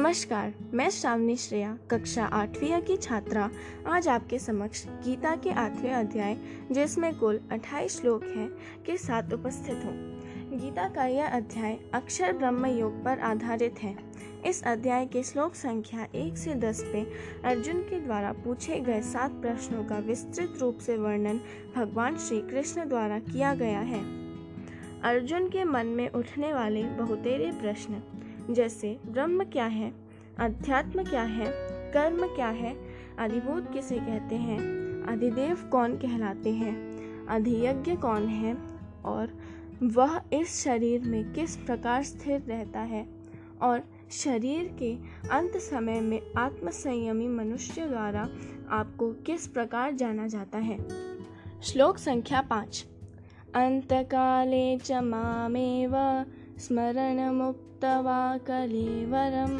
नमस्कार, मैं श्रावणी श्रेया, कक्षा आठवीं की छात्रा। आज आपके समक्ष गीता के आठवें अध्याय, जिसमें कुल 28 श्लोक हैं, के साथ उपस्थित हूँ। गीता का यह अध्याय अक्षर ब्रह्म योग पर आधारित है। इस अध्याय के श्लोक संख्या एक से दस पे अर्जुन के द्वारा पूछे गए सात प्रश्नों का विस्तृत रूप से वर्णन भगवान श्री कृष्ण द्वारा किया गया है। अर्जुन के मन में उठने वाले बहुतेरे प्रश्न जैसे ब्रह्म क्या है, अध्यात्म क्या है, कर्म क्या है, अधिभूत किसे कहते हैं, अधिदेव कौन कहलाते हैं, अधियज्ञ कौन है और वह इस शरीर में किस प्रकार स्थिर रहता है और शरीर के अंत समय में आत्मसंयमी मनुष्य द्वारा आपको किस प्रकार जाना जाता है। श्लोक संख्या पाँच। अंतकाले च मामेव स्मरणमुक्त्वा कलेवरं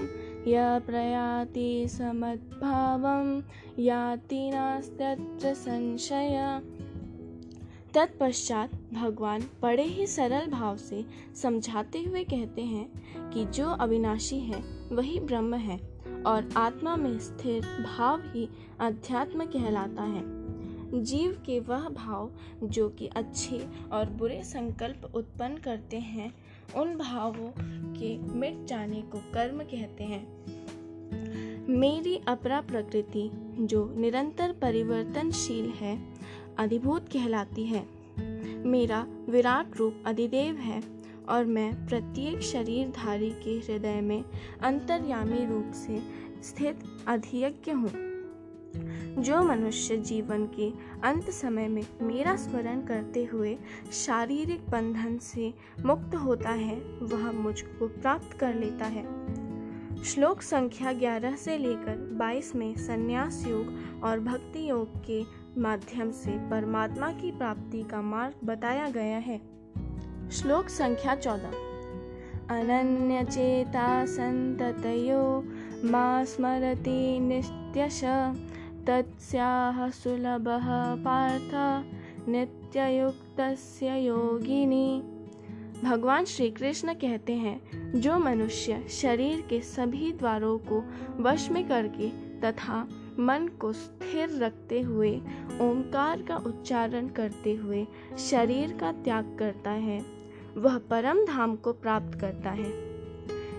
य प्रयाति समद्भावं, याति नास्त्यत्र संशय। तत्पश्चात भगवान बड़े ही सरल भाव से समझाते हुए कहते हैं कि जो अविनाशी है, वही ब्रह्म है और आत्मा में स्थिर भाव ही अध्यात्म कहलाता है। जीव के वह भाव जो कि अच्छे और बुरे संकल्प उत्पन्न करते हैं उन भावों के मिट जाने को कर्म कहते हैं। मेरी अपरा प्रकृति, जो निरंतर परिवर्तनशील है, अधिभूत कहलाती है। मेरा विराट रूप अधिदेव है, और मैं प्रत्येक शरीरधारी के हृदय में अंतर्यामी रूप से स्थित अधियज्ञ हूँ। जो मनुष्य जीवन के अंत समय में मेरा स्मरण करते हुए शारीरिक बंधन से मुक्त होता है, वह मुझको प्राप्त कर लेता है। श्लोक संख्या 11 से लेकर 22 में संन्यास योग और भक्ति योग के माध्यम से परमात्मा की प्राप्ति का मार्ग बताया गया है। श्लोक संख्या 14 अनन्य चेता संततयो मा स्मरति नित्यश तत्स्याः सुलभः पार्थ नित्ययुक्तस्य योगिनी। भगवान श्री कृष्ण कहते हैं, जो मनुष्य शरीर के सभी द्वारों को वश में करके तथा मन को स्थिर रखते हुए ओंकार का उच्चारण करते हुए शरीर का त्याग करता है, वह परम धाम को प्राप्त करता है।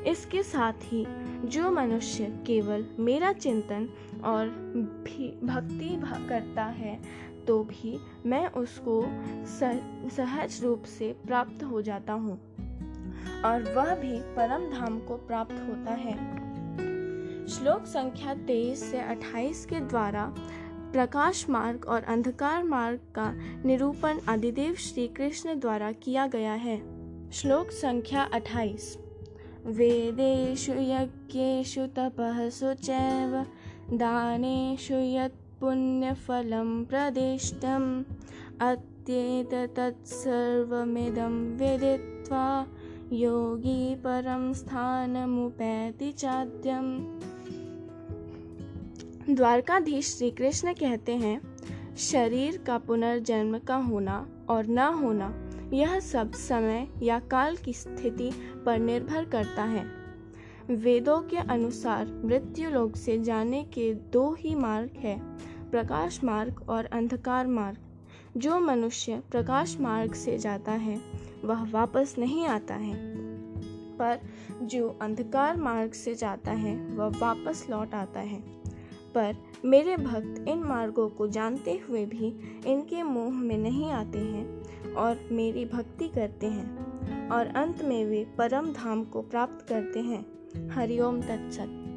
इसके साथ ही जो मनुष्य केवल मेरा चिंतन और भी भक्ति करता है तो भी मैं उसको सहज रूप से प्राप्त हो जाता हूँ और वह भी परम धाम को प्राप्त होता है। श्लोक संख्या तेईस से अट्ठाईस के द्वारा प्रकाश मार्ग और अंधकार मार्ग का निरूपण आदिदेव श्री कृष्ण द्वारा किया गया है। श्लोक संख्या अट्ठाईस। वेदेषु यज्ञेषु तपःसु चैव दानेषु यत् पुण्यफलं प्रदिष्टम् अत्येतत्सर्वमिदं विदित्वा योगी परम स्थानमुपैति चाद्यम। द्वारकाधीश श्री कृष्ण कहते हैं शरीर का पुनर्जन्म का होना और न होना, यह सब समय या काल की स्थिति पर निर्भर करता है। वेदों के अनुसार मृत्यु लोक से जाने के दो ही मार्ग है, प्रकाश मार्ग और अंधकार मार्ग। जो मनुष्य प्रकाश मार्ग से जाता है, वह वापस नहीं आता है। पर जो अंधकार मार्ग से जाता है, वह वापस लौट आता है। पर मेरे भक्त इन मार्गों को जानते हुए भी इनके मोह में नहीं आते हैं और मेरी भक्ति करते हैं और अंत में वे परम धाम को प्राप्त करते हैं। हरिओम तत्सत।